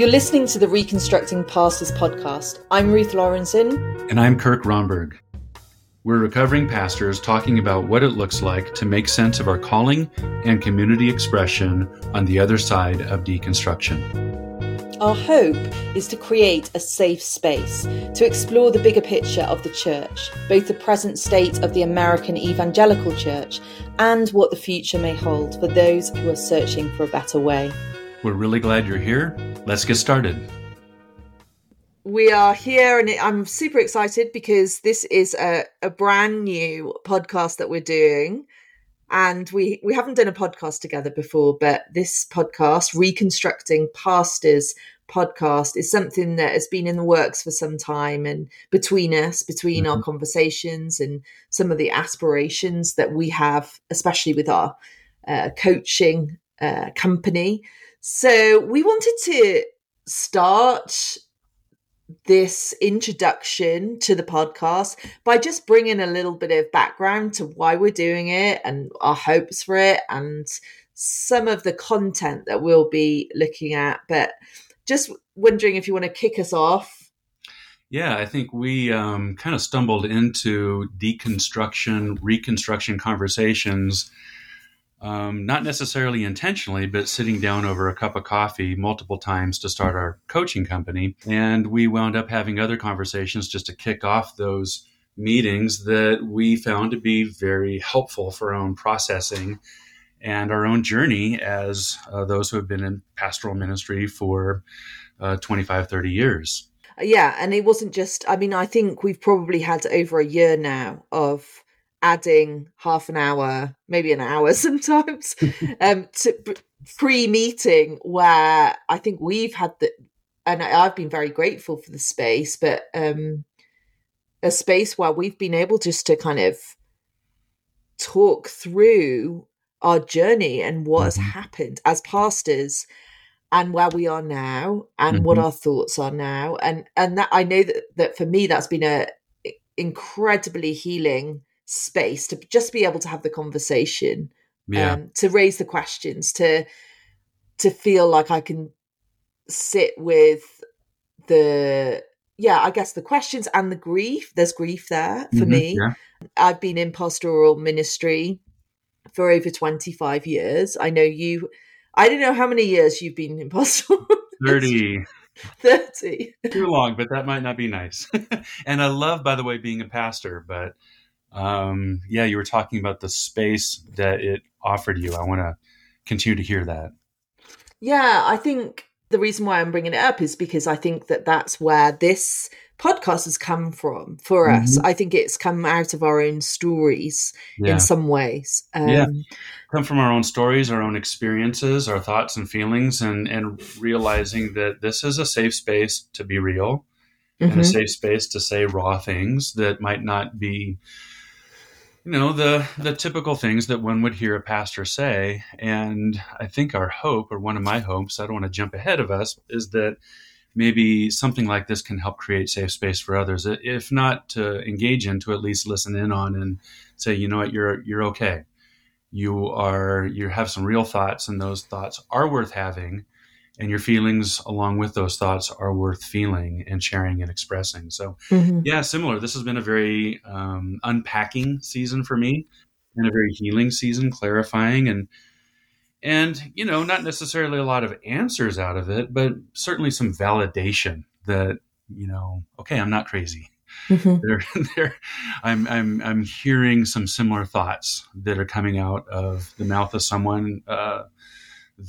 You're listening to the Reconstructing Pastors podcast. I'm Ruth Lorensson. And I'm Kirk Romberg. We're recovering pastors talking about what it looks like to make sense of our calling and community expression on the other side of deconstruction. Our hope is to create a safe space to explore the bigger picture of the church, both the present state of the American evangelical church and what the future may hold for those who are searching for a better way. We're really glad you're here. Let's get started. We are here, and I'm super excited because this is a, a brand new podcast that we're doing. And we, we haven't done a podcast together before, but this podcast, Reconstructing Pastors podcast, is something that has been in the works for some time. And between us, between mm-hmm. our conversations and some of the aspirations that we have, especially with our uh, coaching uh, company, so we wanted to start this introduction to the podcast by just bringing a little bit of background to why we're doing it and our hopes for it and some of the content that we'll be looking at. But just wondering if you want to kick us off. Yeah, I think we um, kind of stumbled into deconstruction, reconstruction conversations um, not necessarily intentionally, but sitting down over a cup of coffee multiple times to start our coaching company. And we wound up having other conversations just to kick off those meetings that we found to be very helpful for our own processing and our own journey as uh, those who have been in pastoral ministry for uh, 25, 30 years. Yeah. And it wasn't just, I mean, I think we've probably had over a year now of adding half an hour, maybe an hour sometimes, um, to pre-meeting where I think we've had the, and I've been very grateful for the space, but um, a space where we've been able just to kind of talk through our journey and what mm-hmm. has happened as pastors and where we are now and mm-hmm. what our thoughts are now and and that i know that that for me that's been a incredibly healing space to just be able to have the conversation yeah. um, to raise the questions to to feel like i can sit with the yeah i guess the questions and the grief. There's grief there for mm-hmm, me. yeah. i've been in pastoral ministry for over 25 years. I know you i don't know how many years you've been in pastoral 30 30 too long but that might not be nice. And i love by the way being a pastor but um, yeah, you were talking about the space that it offered you. I want to continue to hear that. Yeah, I think the reason why I'm bringing it up is because I think that that's where this podcast has come from for mm-hmm. us. I think it's come out of our own stories yeah. in some ways. Um, yeah, come from our own stories, our own experiences, our thoughts and feelings, and and realizing that this is a safe space to be real, mm-hmm. and a mm-hmm. safe space to say raw things that might not be you know the the typical things that one would hear a pastor say and i think our hope or one of my hopes i don't want to jump ahead of us is that maybe something like this can help create safe space for others. If not to engage in to at least listen in on and say you know what? You're you're okay. You are you have some real thoughts and those thoughts are worth having and your feelings along with those thoughts are worth feeling and sharing and expressing so mm-hmm. yeah similar this has been a very um, unpacking season for me and a very healing season clarifying and and you know not necessarily a lot of answers out of it but certainly some validation that you know okay i'm not crazy mm-hmm. they're, they're, I'm, I'm, I'm hearing some similar thoughts that are coming out of the mouth of someone uh,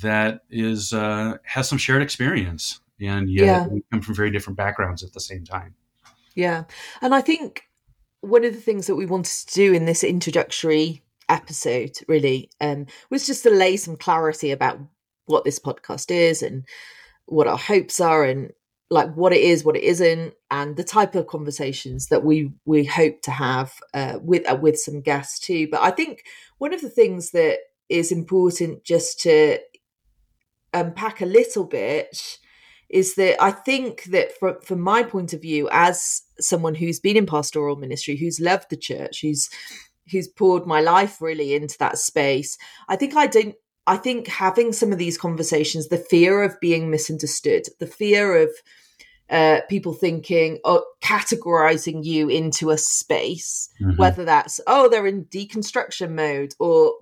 that is uh, has some shared experience, and yet yeah. we come from very different backgrounds at the same time. Yeah, and I think one of the things that we wanted to do in this introductory episode really um, was just to lay some clarity about what this podcast is and what our hopes are and like what it is what it isn't and the type of conversations that we we hope to have uh, with uh, with some guests too but i think one of the things that is important just to unpack a little bit is that I think that from from my point of view, as someone who's been in pastoral ministry, who's loved the church, who's who's poured my life really into that space, I think I don't I think having some of these conversations, the fear of being misunderstood, the fear of uh, people thinking or categorizing you into a space, mm-hmm. whether that's oh they're in deconstruction mode or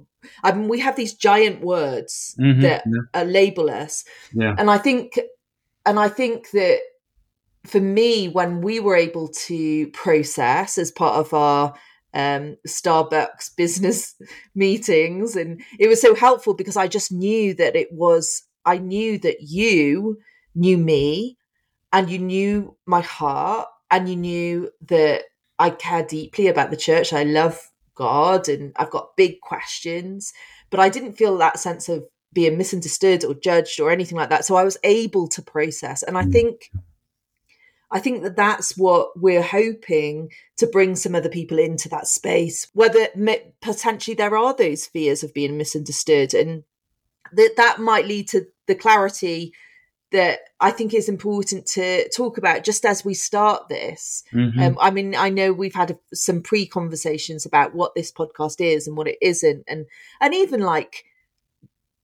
I mean we have these giant words mm-hmm. that yeah. label us, yeah. and I think and I think that for me when we were able to process as part of our um, Starbucks business meetings, and it was so helpful because I just knew that it was I knew that you knew me and you knew my heart and you knew that I care deeply about the church. I love God and I've got big questions, but I didn't feel that sense of being misunderstood or judged or anything like that. So I was able to process. And I mm. think I think that that's what we're hoping to bring some other people into that space, whether potentially there are those fears of being misunderstood and that that might lead to the clarity that I think is important to talk about just as we start this. Mm-hmm. Um, I mean, I know we've had a, some pre conversations about what this podcast is and what it isn't, and and even like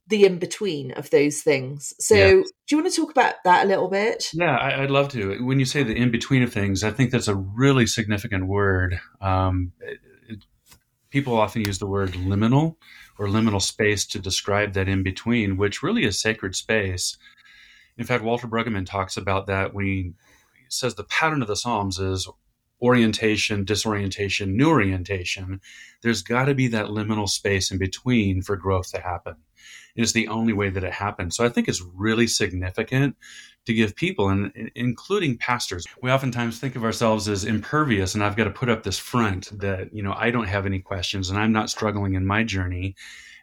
the in between of those things. So, yeah. do you want to talk about that a little bit? Yeah, I, would love to. When you say the in between of things, I think that's a really significant word. Um, it, it, people often use the word liminal or liminal space to describe that in between, which really is sacred space. In fact, Walter Brueggemann talks about that when he says the pattern of the Psalms is orientation, disorientation, new orientation. There's got to be that liminal space in between for growth to happen. It is the only way that it happens. So I think it's really significant to give people, and including pastors, we oftentimes think of ourselves as impervious, and I've got to put up this front that you know I don't have any questions, and I'm not struggling in my journey,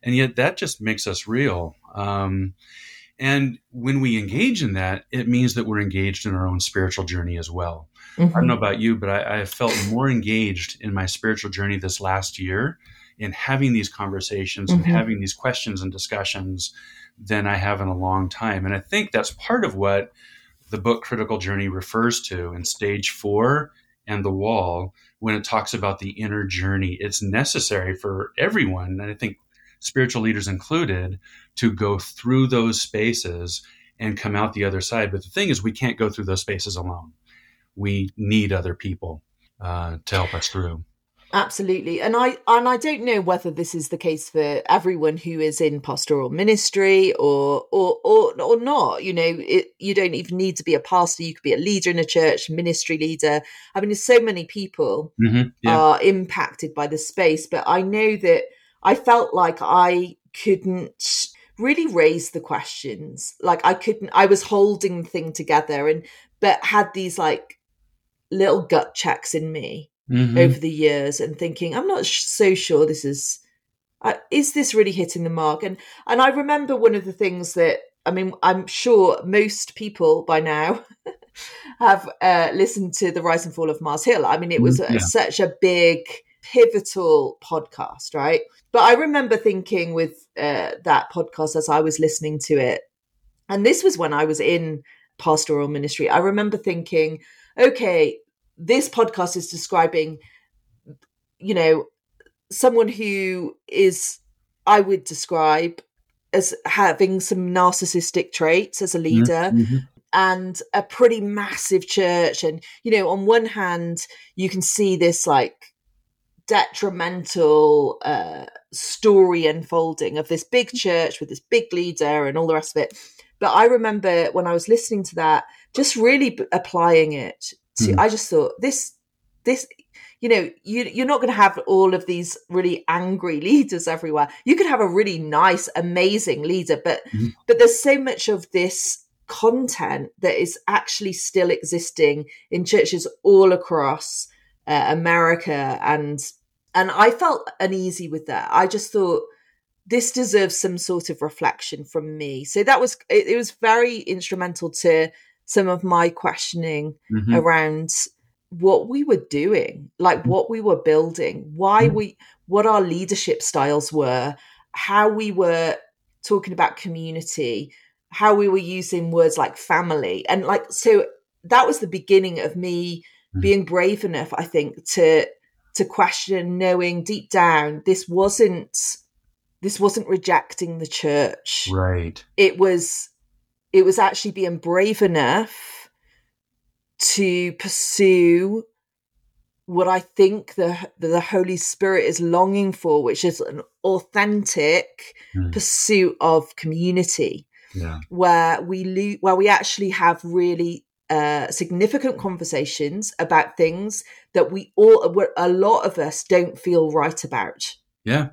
and yet that just makes us real. Um, and when we engage in that, it means that we're engaged in our own spiritual journey as well. Mm-hmm. I don't know about you, but I, I felt more engaged in my spiritual journey this last year in having these conversations mm-hmm. and having these questions and discussions than I have in a long time. And I think that's part of what the book Critical Journey refers to in stage four and the wall when it talks about the inner journey. It's necessary for everyone, and I think spiritual leaders included, to go through those spaces and come out the other side. But the thing is, we can't go through those spaces alone. We need other people uh, to help us through. Absolutely. And I and I don't know whether this is the case for everyone who is in pastoral ministry or or or, or not. You know, it, you don't even need to be a pastor. You could be a leader in a church, ministry leader. I mean, so many people mm-hmm, yeah. are impacted by the space, but I know that I felt like I couldn't really raise the questions. Like I couldn't I was holding the thing together and but had these like little gut checks in me mm-hmm. over the years and thinking, I'm not sh- so sure this is, uh, is this really hitting the mark? And and I remember one of the things that I mean, I'm sure most people by now have uh, listened to the Rise and Fall of Mars Hill. I mean, it was mm-hmm. yeah. a, such a big pivotal podcast, right? But I remember thinking with uh, that podcast as I was listening to it, and this was when I was in pastoral ministry. I remember thinking, okay, this podcast is describing, you know, someone who is, I would describe as having some narcissistic traits as a mm-hmm. leader. Mm-hmm. And a pretty massive church. And, you know, on one hand, you can see this like detrimental uh, story unfolding of this big church with this big leader and all the rest of it. But I remember when I was listening to that, just really b- applying it to mm. i just thought this this you know you you're not going to have all of these really angry leaders everywhere you could have a really nice amazing leader but mm. but there's so much of this content that is actually still existing in churches all across uh, america and and i felt uneasy with that i just thought this deserves some sort of reflection from me so that was it, it was very instrumental to some of my questioning mm-hmm. around what we were doing, like mm-hmm. what we were building, why mm-hmm. we, what our leadership styles were, how we were talking about community, how we were using words like family. And like, so that was the beginning of me mm-hmm. being brave enough, I think, to, to question, knowing deep down this wasn't this wasn't rejecting the church. Right. It was it was actually being brave enough to pursue what I think the the Holy Spirit is longing for, which is an authentic mm. pursuit of community, yeah. where we lo- where we actually have really uh, significant conversations about things that we all, a lot of us, don't feel right about. Yeah,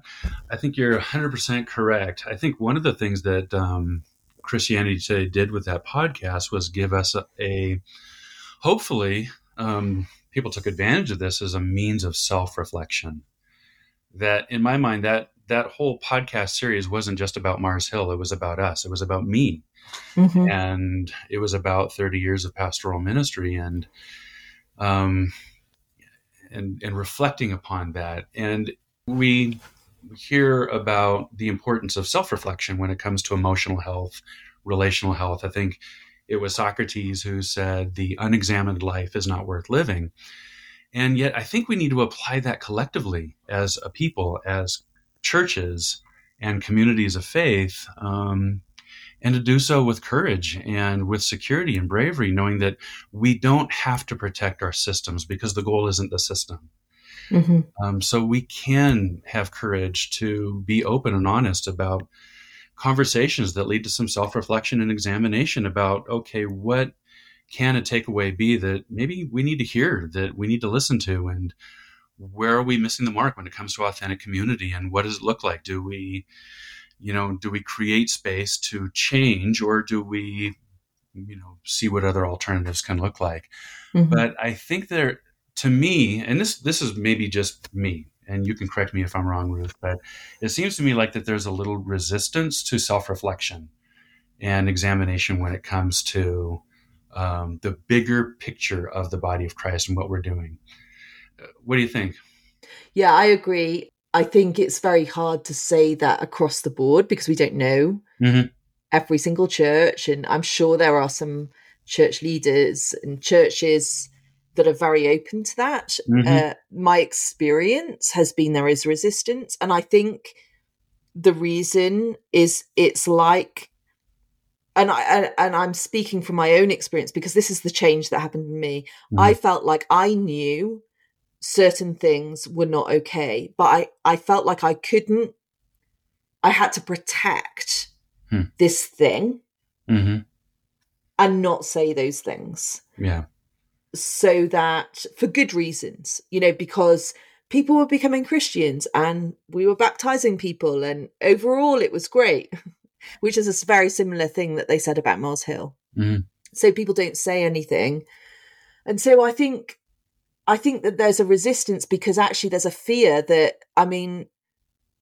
I think you're 100% correct. I think one of the things that um, Christianity Today did with that podcast was give us a, a hopefully um, people took advantage of this as a means of self-reflection. That in my mind, that that whole podcast series wasn't just about Mars Hill; it was about us. It was about me, mm-hmm. and it was about 30 years of pastoral ministry and um and and reflecting upon that. And we hear about the importance of self-reflection when it comes to emotional health, relational health. I think it was Socrates who said the unexamined life is not worth living. And yet, I think we need to apply that collectively as a people, as churches and communities of faith, um, and to do so with courage and with security and bravery, knowing that we don't have to protect our systems because the goal isn't the system. Mm-hmm. Um, so we can have courage to be open and honest about conversations that lead to some self reflection and examination about okay, what can a takeaway be that maybe we need to hear, that we need to listen to, and where are we missing the mark when it comes to authentic community and what does it look like? Do we, you know, do we create space to change or do we, you know, see what other alternatives can look like? Mm-hmm. But I think there, to me, and this this is maybe just me, and you can correct me if I'm wrong, Ruth, but it seems to me like that there's a little resistance to self-reflection and examination when it comes to um, the bigger picture of the body of Christ and what we're doing. What do you think? Yeah, I agree. I think it's very hard to say that across the board because we don't know mm-hmm. every single church. And I'm sure there are some church leaders and churches that are very open to that. Mm-hmm. Uh, my experience has been there is resistance. And I think the reason is it's like and I and I'm speaking from my own experience because this is the change that happened to me. Mm. I felt like I knew certain things were not okay, but I I felt like I couldn't. I had to protect hmm. this thing mm-hmm. and not say those things. Yeah. So that for good reasons, you know, because people were becoming Christians and we were baptizing people, and overall it was great. which is a very similar thing that they said about Mars Hill. Mm. So people don't say anything. And so I think I think that there's a resistance because actually there's a fear that I mean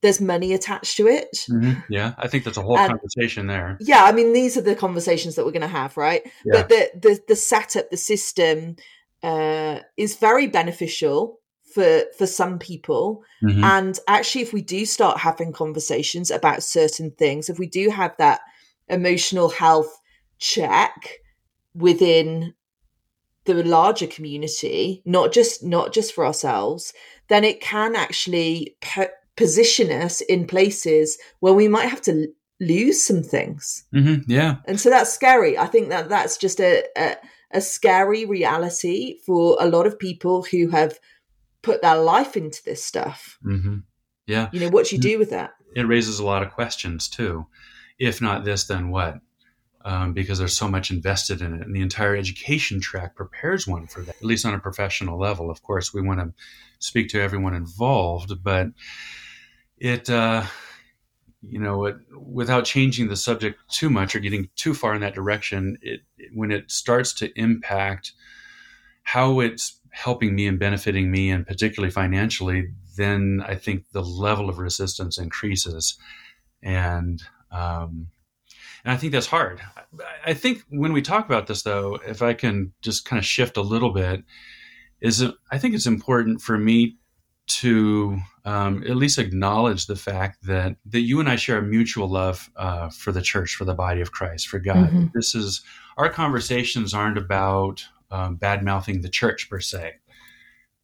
there's money attached to it. Mm-hmm. Yeah, I think there's a whole and, conversation there. Yeah, I mean these are the conversations that we're going to have, right? Yeah. But the the the setup, the system uh, is very beneficial for for some people mm-hmm. and actually if we do start having conversations about certain things if we do have that emotional health check within the larger community not just not just for ourselves then it can actually po- position us in places where we might have to lose some things mm-hmm. yeah and so that's scary i think that that's just a, a a scary reality for a lot of people who have put their life into this stuff. Mm-hmm. Yeah. You know, what do you do with that? It raises a lot of questions too. If not this, then what? Um, because there's so much invested in it, and the entire education track prepares one for that, at least on a professional level. Of course, we want to speak to everyone involved, but it, uh, you know, it, without changing the subject too much or getting too far in that direction, it when it starts to impact how it's helping me and benefiting me, and particularly financially, then I think the level of resistance increases, and um, and I think that's hard. I think when we talk about this, though, if I can just kind of shift a little bit, is I think it's important for me to um, at least acknowledge the fact that that you and I share a mutual love uh, for the church, for the body of Christ, for God. Mm-hmm. This is our conversations aren't about um, bad mouthing the church per se,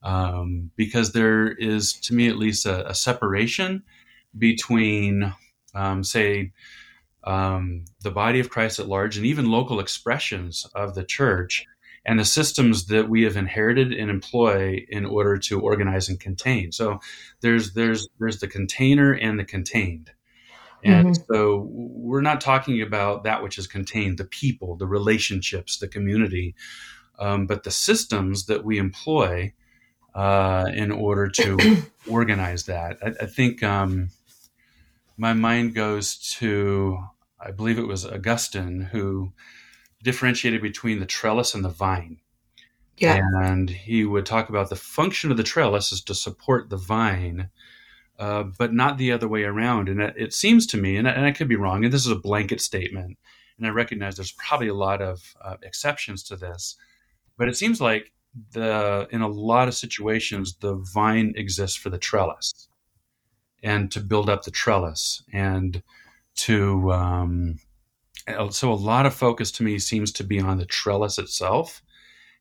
um, because there is, to me at least, a, a, separation between, um, say, um, the body of Christ at large and even local expressions of the church and the systems that we have inherited and employ in order to organize and contain. So there's there's there's the container and the contained. And mm-hmm. so we're not talking about that which is contained, the people, the relationships, the community, um, but the systems that we employ uh, in order to organize that. I, I think um, my mind goes to, I believe it was Augustine who differentiated between the trellis and the vine. Yeah. And he would talk about the function of the trellis is to support the vine, uh, but not the other way around. And it, it seems to me, and I, and I, could be wrong, and this is a blanket statement, and I recognize there's probably a lot of uh, exceptions to this, but it seems like the in a lot of situations the vine exists for the trellis and to build up the trellis and to um, so a lot of focus to me seems to be on the trellis itself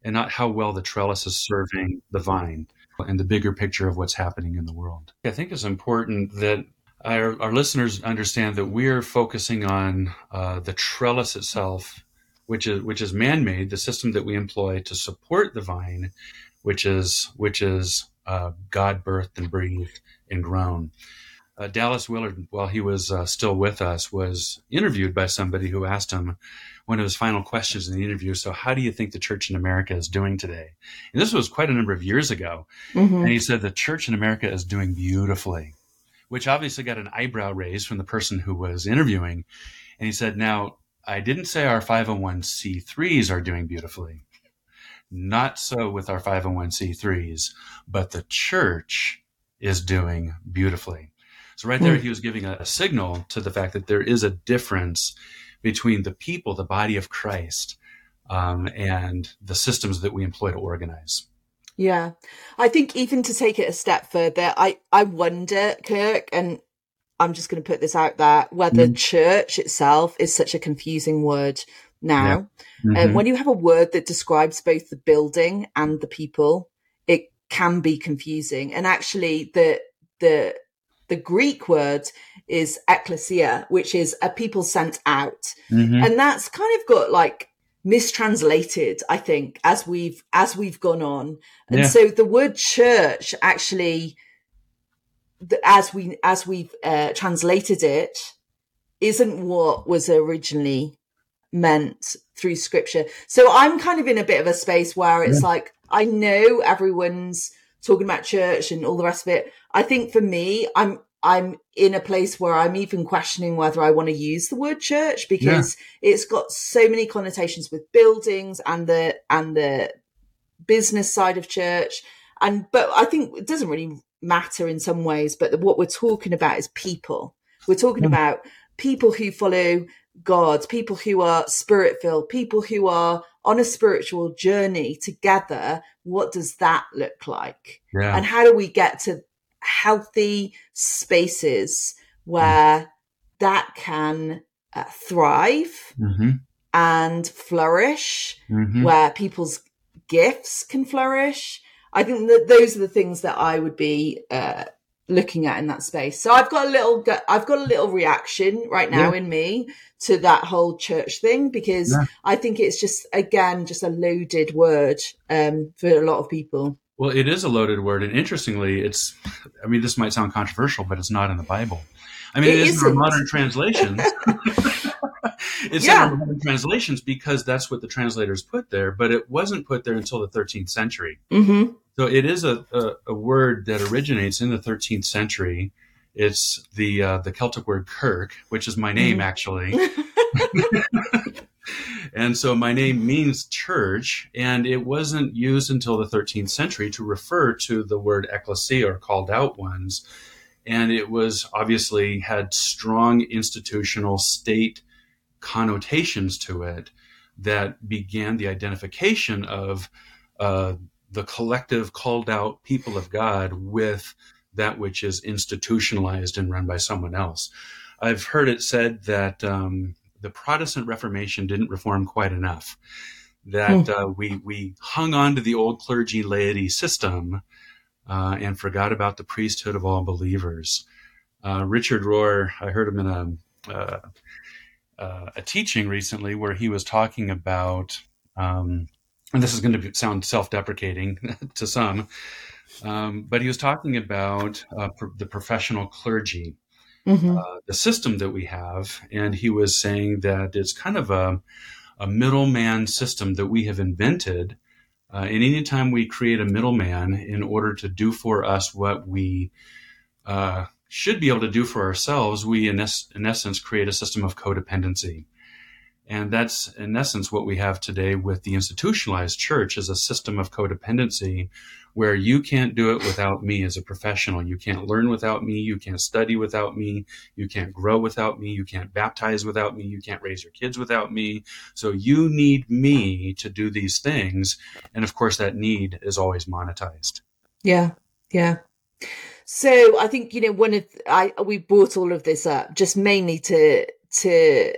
and not how well the trellis is serving the vine and the bigger picture of what's happening in the world. I think it's important that our, our listeners understand that we're focusing on uh, the trellis itself, which is which is man-made, the system that we employ to support the vine, which is which is uh, God birthed and breathed and grown uh, Dallas Willard, while he was uh, still with us, was interviewed by somebody who asked him one of his final questions in the interview. So, how do you think the church in America is doing today? And this was quite a number of years ago. Mm-hmm. And he said, The church in America is doing beautifully, which obviously got an eyebrow raised from the person who was interviewing. And he said, Now, I didn't say our 501c3s are doing beautifully. Not so with our 501c3s, but the church is doing beautifully. So right there, hmm. he was giving a, a signal to the fact that there is a difference between the people, the body of Christ, um, and the systems that we employ to organize. Yeah, I think even to take it a step further, I I wonder, Kirk, and I'm just going to put this out there, whether mm. church itself is such a confusing word now. Yeah. Mm-hmm. Um, when you have a word that describes both the building and the people, it can be confusing. And actually, the the the Greek word is ecclesia, which is a people sent out. Mm-hmm. And that's kind of got like mistranslated, I think, as we've as we've gone on. And yeah. so the word church actually as we as we've uh, translated it isn't what was originally meant through scripture. So I'm kind of in a bit of a space where it's yeah. like I know everyone's talking about church and all the rest of it. I think for me, I'm I'm in a place where I'm even questioning whether I want to use the word church because yeah. it's got so many connotations with buildings and the and the business side of church. And but I think it doesn't really matter in some ways. But what we're talking about is people. We're talking mm. about people who follow God, people who are spirit filled, people who are on a spiritual journey together. What does that look like? Yeah. And how do we get to healthy spaces where mm. that can uh, thrive mm-hmm. and flourish, mm-hmm. where people's gifts can flourish. I think that those are the things that I would be uh, looking at in that space. So I've got a little, I've got a little reaction right now yeah. in me to that whole church thing because yeah. I think it's just again just a loaded word um, for a lot of people. Well, it is a loaded word, and interestingly, it's. I mean, this might sound controversial, but it's not in the Bible. I mean, it, it is in our modern translations. it's yeah. in modern translations because that's what the translators put there, but it wasn't put there until the 13th century. Mm-hmm. So it is a, a, a, word that originates in the 13th century. It's the uh, the Celtic word "kirk," which is my name, mm-hmm. actually. And so my name means church, and it wasn't used until the 13th century to refer to the word ecclesia or called out ones. And it was obviously had strong institutional state connotations to it that began the identification of uh, the collective called out people of God with that which is institutionalized and run by someone else. I've heard it said that um, the Protestant Reformation didn't reform quite enough. That mm. uh, we we hung on to the old clergy laity system uh, and forgot about the priesthood of all believers. Uh, Richard Rohr, I heard him in a uh, uh, a teaching recently where he was talking about, um, and this is going to be, sound self-deprecating to some, um, but he was talking about uh, the professional clergy, mm-hmm. uh, the system that we have, and he was saying that it's kind of a, a middleman system that we have invented. Uh, and anytime we create a middleman in order to do for us what we uh, should be able to do for ourselves, we in, es- in essence create a system of codependency. And that's in essence what we have today with the institutionalized church is a system of codependency where you can't do it without me as a professional. You can't learn without me. You can't study without me. You can't grow without me. You can't baptize without me. You can't raise your kids without me. So you need me to do these things. And of course, that need is always monetized. Yeah. Yeah. So I think, you know, one of, I, we brought all of this up just mainly to, to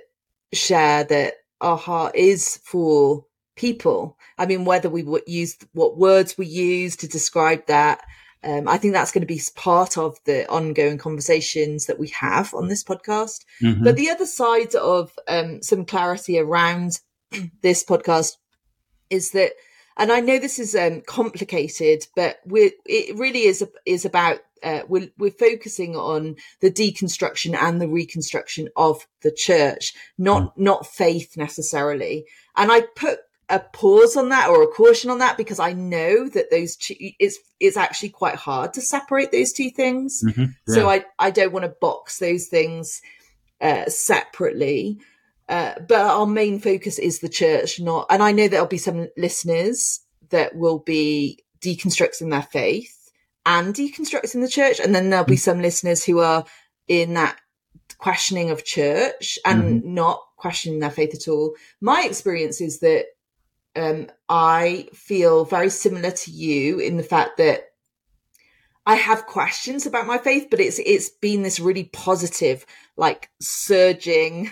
share that our heart is for people. I mean, whether we would use what words we use to describe that, um, I think that's going to be part of the ongoing conversations that we have on this podcast. Mm-hmm. But the other side of um, some clarity around this podcast is that, and I know this is um, complicated, but it really is is about uh, we're, we're focusing on the deconstruction and the reconstruction of the church, not mm. not faith necessarily. And I put a pause on that or a caution on that because I know that those two, it's it's actually quite hard to separate those two things. Mm-hmm. Yeah. So I I don't want to box those things uh, separately. Uh, but our main focus is the church, not. And I know there'll be some listeners that will be deconstructing their faith and deconstructing the church, and then there'll be mm. some listeners who are in that questioning of church and mm-hmm. not questioning their faith at all. My experience is that um, I feel very similar to you in the fact that I have questions about my faith, but it's it's been this really positive, like surging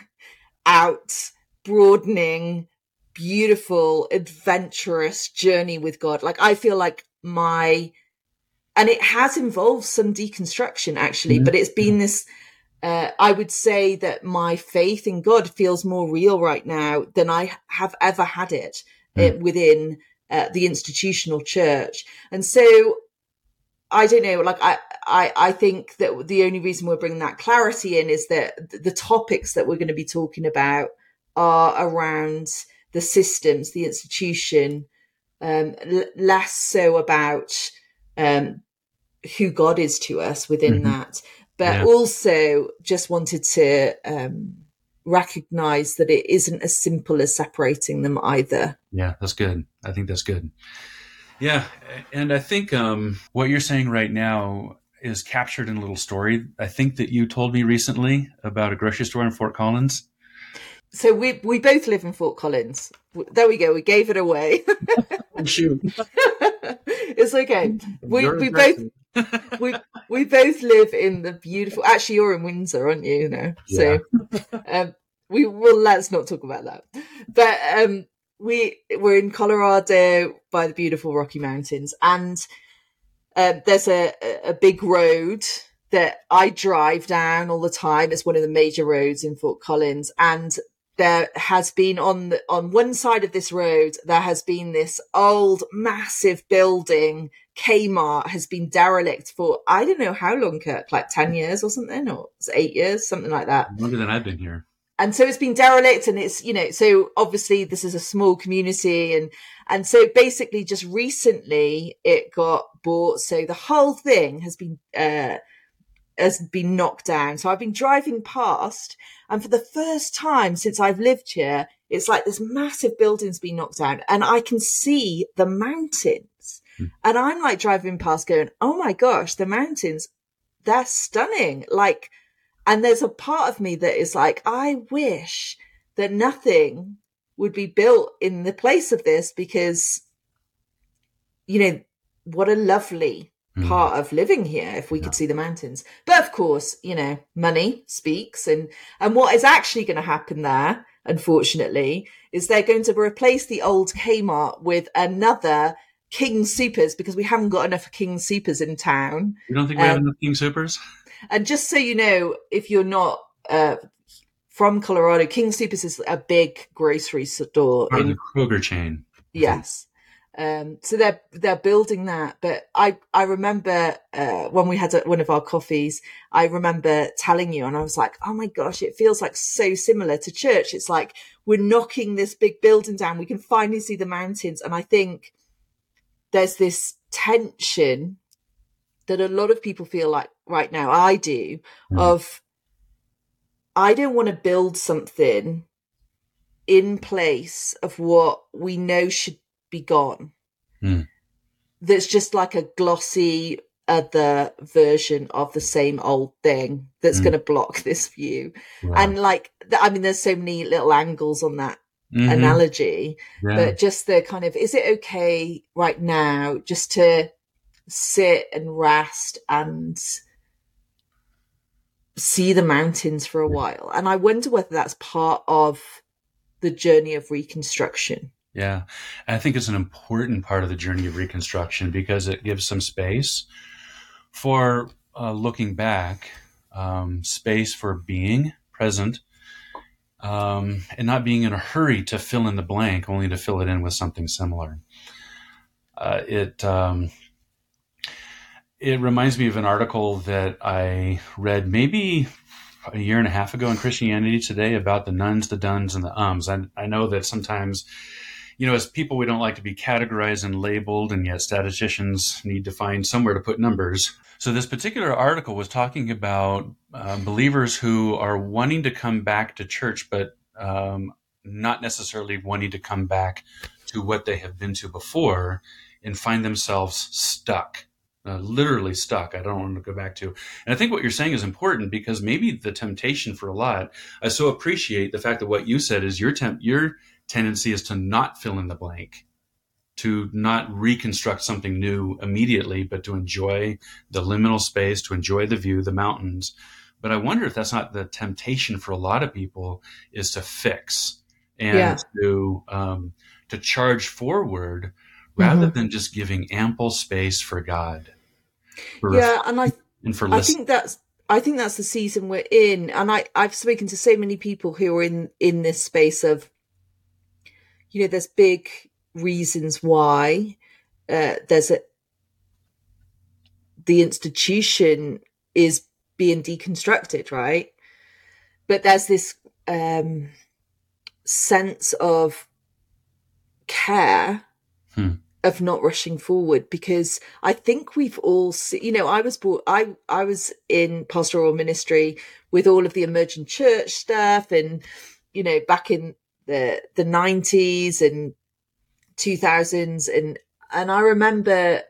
out, broadening, beautiful, adventurous journey with God. Like I feel like my and it has involved some deconstruction actually, mm-hmm. but it's been this uh, I would say that my faith in God feels more real right now than I have ever had it mm. within uh, the institutional church. And so I don't know, like I, I, I think that the only reason we're bringing that clarity in is that the topics that we're going to be talking about are around the systems, the institution, um, l- less so about um, who God is to us within mm-hmm. that, but yeah. also just wanted to um, recognize that it isn't as simple as separating them either. Yeah, that's good. I think that's good. Yeah, and I think um, what you're saying right now is captured in a little story. I think that you told me recently about a grocery store in Fort Collins. So we we both live in Fort Collins. There we go. We gave it away. Shoot, it's okay. We we both we we both live in the beautiful. Actually, you're in Windsor, aren't you? You know, yeah. so um, we will. Let's not talk about that. But um, we we're in Colorado by the beautiful Rocky Mountains, and uh, there's a a big road that I drive down all the time. It's one of the major roads in Fort Collins, and there has been on the, on one side of this road there has been this old massive building Kmart has been derelict for I don't know how long, Kirk, like ten years or something, or eight years, something like that. Longer than I've been here. And so it's been derelict, and it's you know, so obviously this is a small community, and and so basically just recently it got bought, so the whole thing has been uh has been knocked down. So I've been driving past, and for the first time since I've lived here, it's like this massive building's been knocked down, and I can see the mountains. Hmm. And I'm like driving past, going, "Oh my gosh, the mountains! They're stunning!" Like, and there's a part of me that is like, I wish that nothing would be built in the place of this because, you know, what a lovely mm. part of living here if we yeah. could see the mountains. But of course, you know, money speaks and and what is actually going to happen there, unfortunately, is they're going to replace the old Kmart with another King Soopers because we haven't got enough King Soopers in town. You don't think we um, have enough King Soopers? And just so you know, if you're not uh, from Colorado, King Soopers is a big grocery store Part in the Kroger chain. Yes. Um, so they're they're building that, but I I remember uh, when we had a, one of our coffees, I remember telling you, and I was like, oh my gosh, it feels like so similar to church. It's like we're knocking this big building down, we can finally see the mountains, and I think there's this tension that a lot of people feel like right now. I do mm. of I don't want to build something in place of what we know should be gone. Mm. That's just like a glossy other version of the same old thing that's mm. going to block this view. And like, I mean, there's so many little angles on that mm-hmm. analogy, yeah. but just the kind of, is it okay right now just to sit and rest and see the mountains for a while? And I wonder whether that's part of the journey of reconstruction. Yeah. I think it's an important part of the journey of reconstruction because it gives some space for uh, looking back, um, space for being present, um, and not being in a hurry to fill in the blank, only to fill it in with something similar. Uh, it um, it reminds me of an article that I read maybe a year and a half ago in Christianity Today about the nones, the dones, and the ums. I, I know that sometimes you know, as people, we don't like to be categorized and labeled, and yet statisticians need to find somewhere to put numbers. So, this particular article was talking about uh, believers who are wanting to come back to church, but um, not necessarily wanting to come back to what they have been to before and find themselves stuck. Uh, literally stuck. I don't want to go back to. And I think what you're saying is important because maybe the temptation for a lot. I so appreciate the fact that what you said is your temp, your tendency is to not fill in the blank, to not reconstruct something new immediately, but to enjoy the liminal space, to enjoy the view, the mountains. But I wonder if that's not the temptation for a lot of people is to fix and yeah. to um, to charge forward rather mm-hmm. than just giving ample space for God. For yeah, and I and for I think that's I think that's the season we're in, and I I've spoken to so many people who are in in this space of you know, there's big reasons why uh, there's a the institution is being deconstructed, right? But there's this um, sense of care hmm. of not rushing forward because I think we've all seen, you know, I was brought, I, I was in pastoral ministry with all of the emergent church stuff and, you know, back in the the 90s and 2000s and and I remember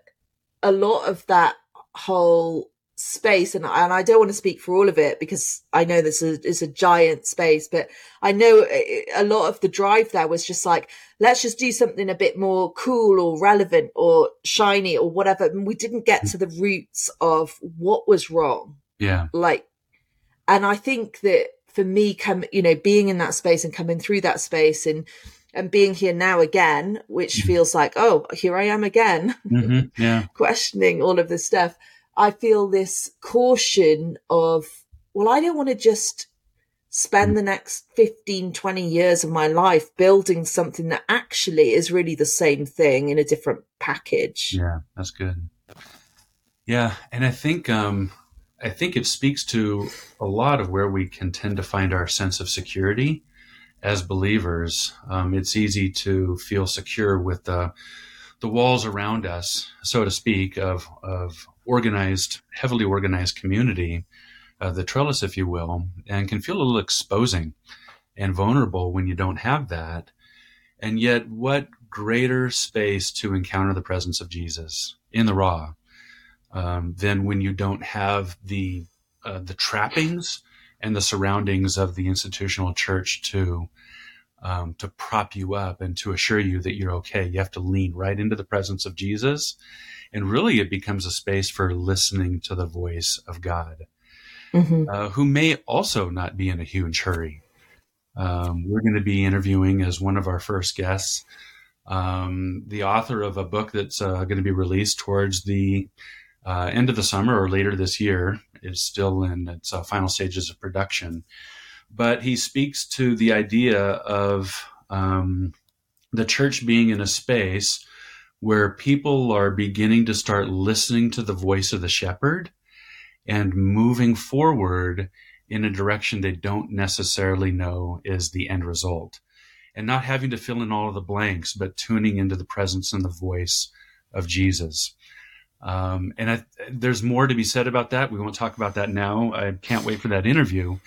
a lot of that whole space and, and I don't want to speak for all of it because I know this is, is a giant space but I know a lot of the drive there was just like let's just do something a bit more cool or relevant or shiny or whatever and we didn't get to the roots of what was wrong yeah like and I think that for me come you know being in that space and coming through that space and and being here now again which mm-hmm. feels like oh here i am again mm-hmm. yeah questioning all of this stuff i feel this caution of well i don't want to just spend mm-hmm. the next 15 20 years of my life building something that actually is really the same thing in a different package yeah that's good yeah and i think um I think it speaks to a lot of where we can tend to find our sense of security as believers. Um, it's easy to feel secure with the the walls around us, so to speak, of of organized, heavily organized community, uh, the trellis, if you will, and can feel a little exposing and vulnerable when you don't have that. And yet, what greater space to encounter the presence of Jesus in the raw um, than when you don't have the uh, the trappings and the surroundings of the institutional church to um, to prop you up and to assure you that you're okay. You have to lean right into the presence of Jesus, and really, it becomes a space for listening to the voice of God, mm-hmm. uh, who may also not be in a huge hurry. Um, we're going to be interviewing as one of our first guests um, the author of a book that's uh, going to be released towards the uh, end of the summer or later this year. is still in its uh, final stages of production. But he speaks to the idea of um, the church being in a space where people are beginning to start listening to the voice of the shepherd and moving forward in a direction they don't necessarily know is the end result. And not having to fill in all of the blanks, but tuning into the presence and the voice of Jesus. Um, and I, there's more to be said about that. We won't talk about that now. I can't wait for that interview.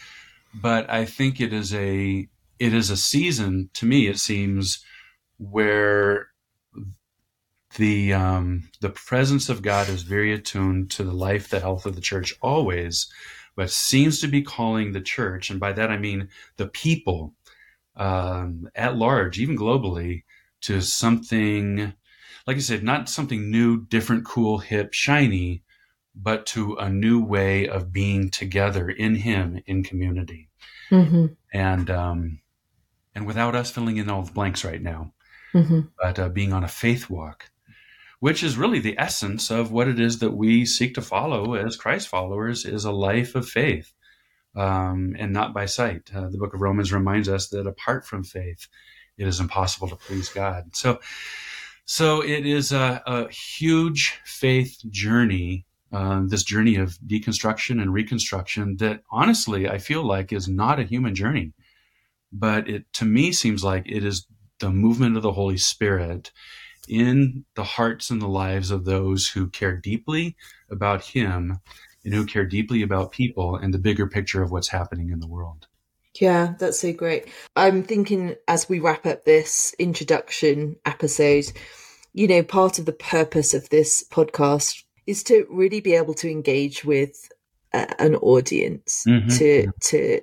But I think it is a it is a season to me. It seems where the um, the presence of God is very attuned to the life, the health of the church always, but seems to be calling the church, and by that I mean the people um, at large, even globally, to something like I said, not something new, different, cool, hip, shiny, but to a new way of being together in Him in community, mm-hmm. and um, and without us filling in all the blanks right now, mm-hmm. but uh, being on a faith walk which is really the essence of what it is that we seek to follow as Christ followers is a life of faith um, and not by sight. Uh, the book of Romans reminds us that apart from faith, it is impossible to please God. So, so it is a, a huge faith journey, um, this journey of deconstruction and reconstruction that honestly I feel like is not a human journey, but it to me seems like it is the movement of the Holy Spirit in the hearts and the lives of those who care deeply about him and who care deeply about people and the bigger picture of what's happening in the world. Yeah, that's so great. I'm thinking as we wrap up this introduction episode, you know, part of the purpose of this podcast is to really be able to engage with uh, an audience mm-hmm. to to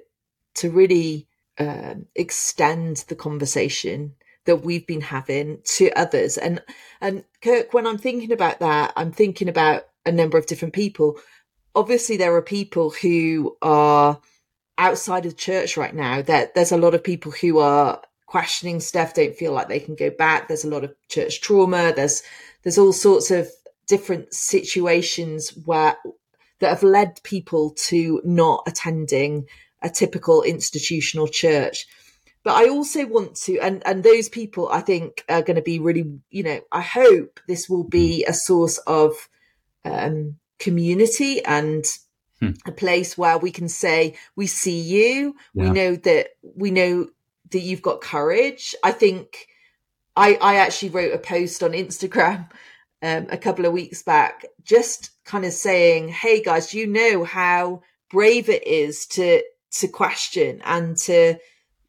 to really uh, extend the conversation that we've been having to others. And and Kirk, when I'm thinking about that, I'm thinking about a number of different people. Obviously, there are people who are outside of church right now. That there's a lot of people who are questioning stuff, don't feel like they can go back. There's a lot of church trauma. There's there's all sorts of different situations where that have led people to not attending a typical institutional church but I also want to, and and those people I think are going to be really, you know, I hope this will be a source of um, community and hmm. a place where we can say we see you, yeah. we know that we know that you've got courage. I think I I actually wrote a post on Instagram um, a couple of weeks back, just kind of saying, "Hey guys, you know how brave it is to to question and to."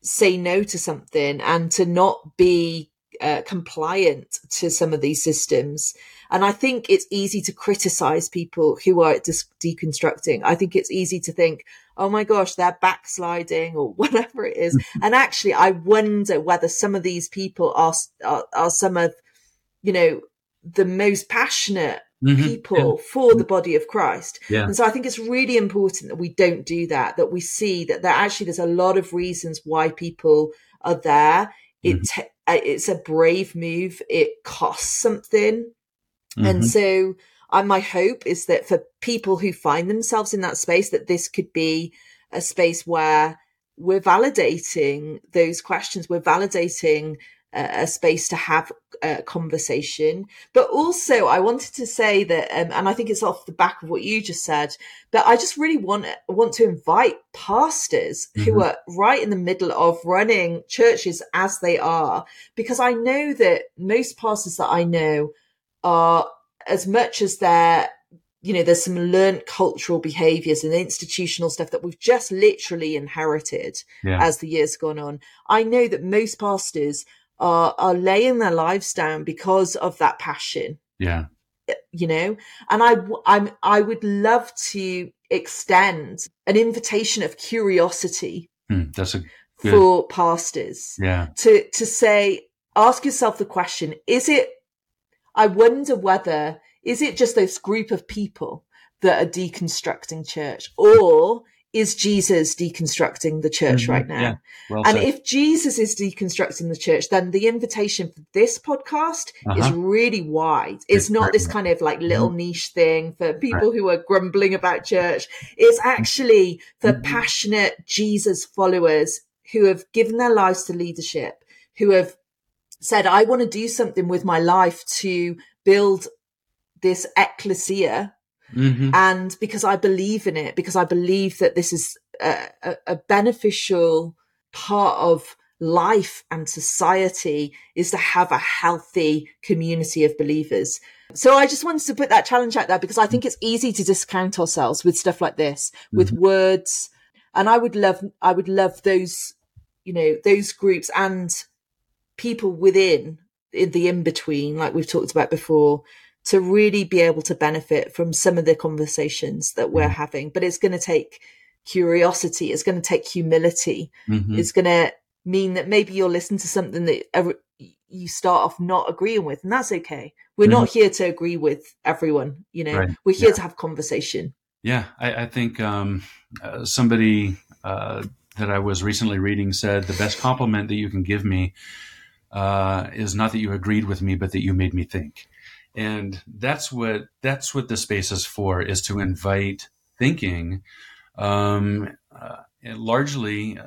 say no to something and to not be uh, compliant to some of these systems. And I think it's easy to criticize people who are dis- deconstructing. I think it's easy to think, oh my gosh, they're backsliding or whatever it is. and actually, I wonder whether some of these people are, are, are some of, you know, the most passionate mm-hmm. people yeah. for the body of Christ. Yeah. And so I think it's really important that we don't do that, that we see that, that actually there's a lot of reasons why people are there. It, mm-hmm. Uh, it's a brave move. It costs something. Mm-hmm. And so my hope is that for people who find themselves in that space, that this could be a space where we're validating those questions. We're validating a space to have a conversation. But also, I wanted to say that, um, and I think it's off the back of what you just said, but I just really want want to invite pastors mm-hmm. who are right in the middle of running churches as they are, because I know that most pastors that I know are as much as they're you know, there's some learned cultural behaviors and institutional stuff that we've just literally inherited yeah. as the years gone on. I know that most pastors are are laying their lives down because of that passion. Yeah. You know, and I I'm I would love to extend an invitation of curiosity. Mm, that's a good... for pastors. Yeah. To to say ask yourself the question, is it I wonder whether is it just this group of people that are deconstructing church or is Jesus deconstructing the church mm-hmm. right now? Yeah. Well and said. if Jesus is deconstructing the church, then the invitation for this podcast uh-huh. is really wide. It's, not this kind of like little mm-hmm. niche thing for people right. who are grumbling about church. It's actually for mm-hmm. passionate Jesus followers who have given their lives to leadership, who have said, I want to do something with my life to build this ecclesia Mm-hmm. And because I believe in it, because I believe that this is a, a, a beneficial part of life and society is to have a healthy community of believers. So I just wanted to put that challenge out there because I think it's easy to discount ourselves with stuff like this, mm-hmm. with words. And I would love, I would love those, you know, those groups and people within in the in between, like we've talked about before, to really be able to benefit from some of the conversations that we're mm. having. But it's going to take curiosity. It's going to take humility. Mm-hmm. It's going to mean that maybe you'll listen to something that you start off not agreeing with, and that's okay. We're mm-hmm. not here to agree with everyone. You know, right. we're here yeah. to have conversation. Yeah, I, I think um, uh, somebody uh, that I was recently reading said the best compliment that you can give me uh, is not that you agreed with me, but that you made me think and that's what that's what the space is for is to invite thinking um, uh, largely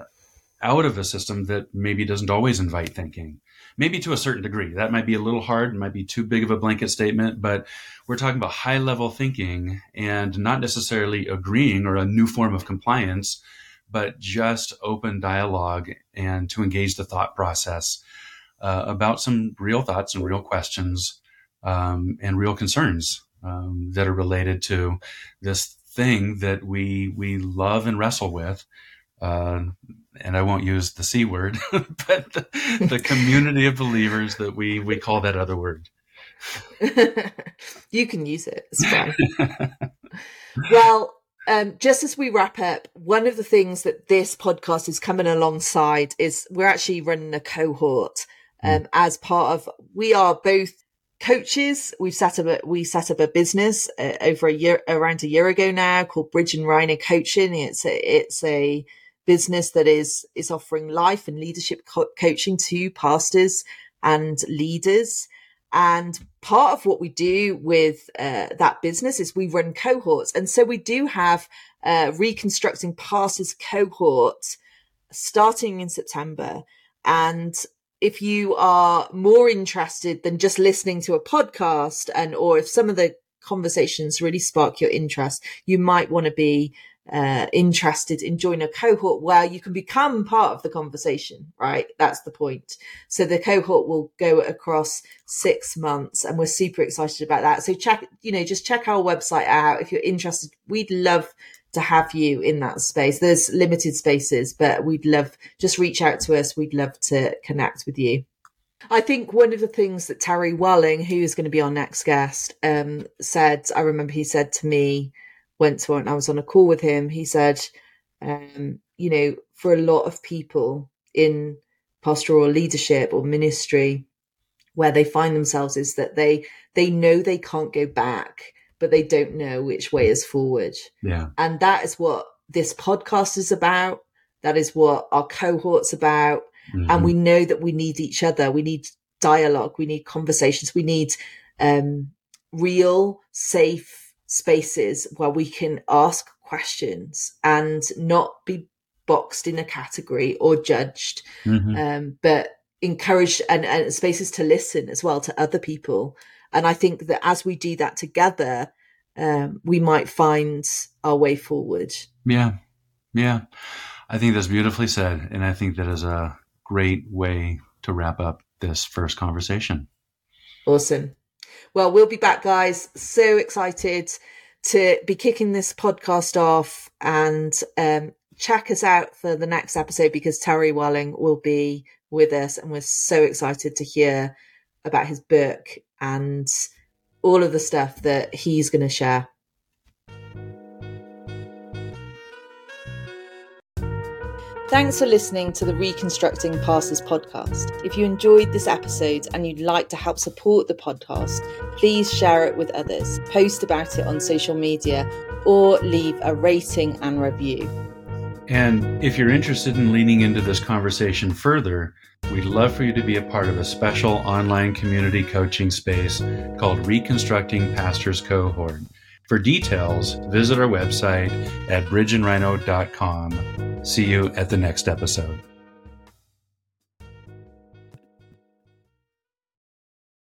out of a system that maybe doesn't always invite thinking. Maybe to a certain degree. That might be a little hard might be too big of a blanket statement but we're talking about high level thinking and not necessarily agreeing or a new form of compliance but just open dialogue and to engage the thought process uh, about some real thoughts and real questions um, and real concerns um, that are related to this thing that we we love and wrestle with. Uh, and I won't use the c word, but the, the community of believers that we we call that other word. you can use it. It's fine. well, um, just as we wrap up, one of the things that this podcast is coming alongside is we're actually running a cohort hmm. um, mm. as part of. We are both coaches. We've set up a, we set up a business uh, over a year, around a year ago now called Bridge and Rhino Coaching. It's a, it's a business that is, is offering life and leadership co- coaching to pastors and leaders. And part of what we do with uh, that business is we run cohorts. And so we do have uh, reconstructing pastors cohort starting in September. And if you are more interested than just listening to a podcast and or if some of the conversations really spark your interest you might want to be uh, interested in joining a cohort where you can become part of the conversation right? That's the point. So the cohort will go across six months and we're super excited about that. So check you know just check our website out if you're interested. We'd love to have you in that space. There's limited spaces, but we'd love just reach out to us. We'd love to connect with you. I think one of the things that Terry Walling, who is going to be our next guest, um, said, I remember he said to me, to when I was on a call with him, he said, um, you know, for a lot of people in pastoral leadership or ministry, where they find themselves is that they they know they can't go back but they don't know which way is forward. Yeah. And that is what this podcast is about. That is what our cohort's about. Mm-hmm. And we know that we need each other. We need dialogue. We need conversations. We need um, real, safe spaces where we can ask questions and not be boxed in a category or judged, mm-hmm. um, but encouraged and, and spaces to listen as well to other people and I think that as we do that together, um, we might find our way forward. Yeah. Yeah. I think that's beautifully said. And I think that is a great way to wrap up this first conversation. Awesome. Well, we'll be back, guys. So excited to be kicking this podcast off and um, check us out for the next episode because Terry Walling will be with us. And we're so excited to hear about his book and all of the stuff that he's going to share. Thanks for listening to the Reconstructing Pastors podcast. If you enjoyed this episode and you'd like to help support the podcast, please share it with others, post about it on social media, or leave a rating and review. And if you're interested in leaning into this conversation further, we'd love for you to be a part of a special online community coaching space called Reconstructing Pastors Cohort. For details, visit our website at bridgeandrhino.com. See you at the next episode.